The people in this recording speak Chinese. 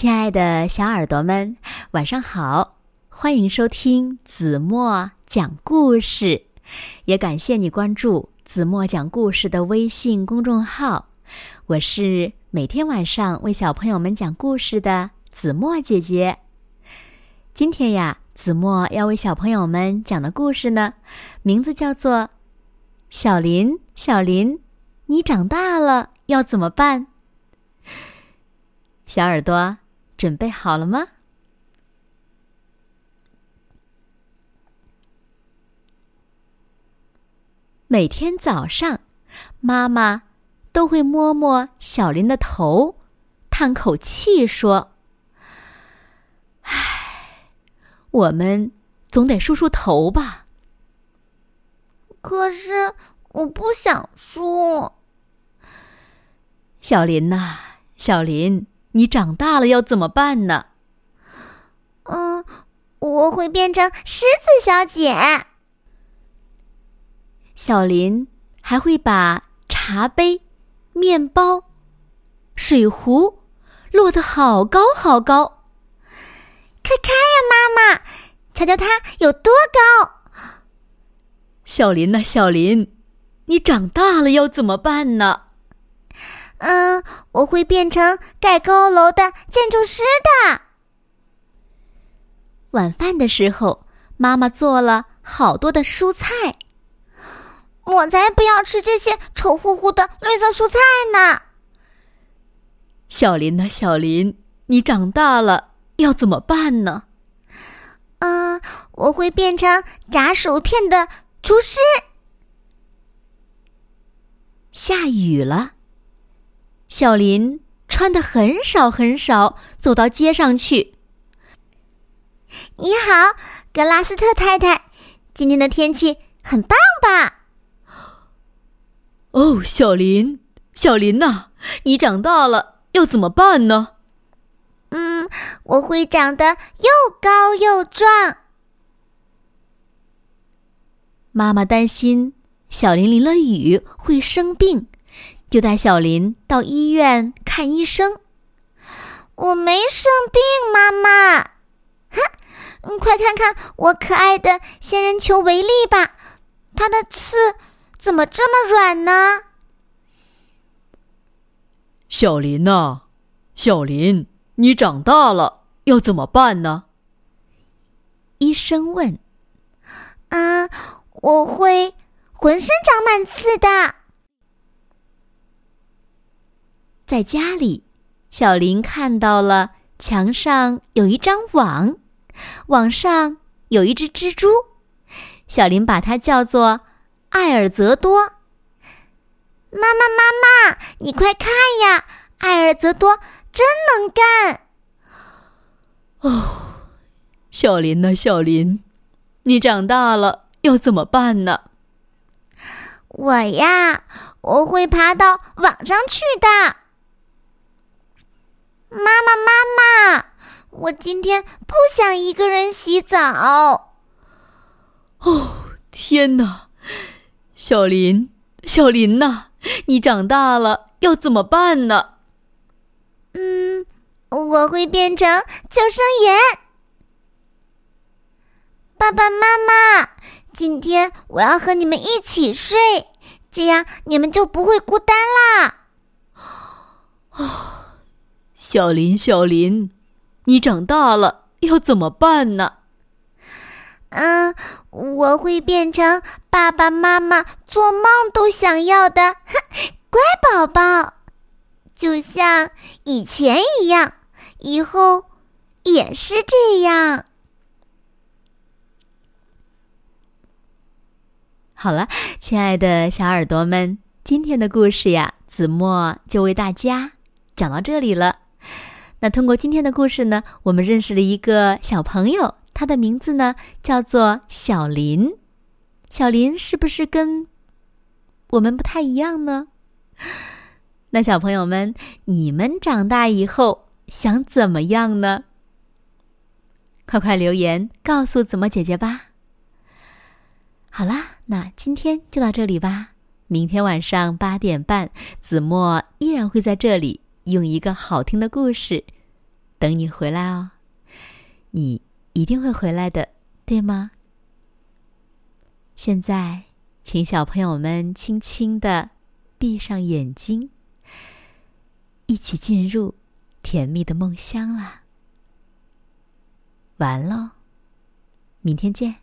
亲爱的小耳朵们，晚上好！欢迎收听子墨讲故事，也感谢你关注子墨讲故事的微信公众号。我是每天晚上为小朋友们讲故事的子墨姐姐。今天呀，子墨要为小朋友们讲的故事呢，名字叫做《小林，小林，你长大了要怎么办》。小耳朵准备好了吗？每天早上，妈妈都会摸摸小林的头，叹口气说：“唉，我们总得梳梳头吧。”可是我不想梳。小林呐，小林。你长大了要怎么办呢？嗯，我会变成狮子小姐。小林还会把茶杯、面包、水壶摞得好高好高。快看呀，妈妈，瞧瞧它有多高！小林呐，小林，你长大了要怎么办呢？嗯，我会变成盖高楼的建筑师的。晚饭的时候，妈妈做了好多的蔬菜。我才不要吃这些丑乎乎的绿色蔬菜呢！小林呐，小林，你长大了要怎么办呢？嗯，我会变成炸薯片的厨师。下雨了。小林穿的很少很少，走到街上去。你好，格拉斯特太太，今天的天气很棒吧？哦，小林，小林呐，你长大了要怎么办呢？嗯，我会长得又高又壮。妈妈担心小林淋了雨会生病。就带小林到医院看医生。我没生病，妈妈。哼，快看看我可爱的仙人球维利吧，它的刺怎么这么软呢？小林呐，小林，你长大了要怎么办呢？医生问。啊，我会浑身长满刺的。在家里，小林看到了墙上有一张网，网上有一只蜘蛛。小林把它叫做艾尔泽多。妈妈，妈妈，你快看呀，艾尔泽多真能干。哦，小林呐，小林，你长大了要怎么办呢？我呀，我会爬到网上去的。妈妈，妈妈，我今天不想一个人洗澡。哦，天哪！小林，小林呐，你长大了要怎么办呢？嗯，我会变成救生员。爸爸妈妈，今天我要和你们一起睡，这样你们就不会孤单啦。哦。小林，小林，你长大了要怎么办呢？嗯，我会变成爸爸妈妈做梦都想要的 乖宝宝，就像以前一样，以后也是这样。好了，亲爱的小耳朵们，今天的故事呀，子墨就为大家讲到这里了。那通过今天的故事呢，我们认识了一个小朋友，他的名字呢叫做小林。小林是不是跟我们不太一样呢？那小朋友们，你们长大以后想怎么样呢？快快留言告诉子墨姐姐吧。好啦，那今天就到这里吧。明天晚上八点半，子墨依然会在这里。用一个好听的故事，等你回来哦。你一定会回来的，对吗？现在，请小朋友们轻轻的闭上眼睛，一起进入甜蜜的梦乡啦。完喽，明天见。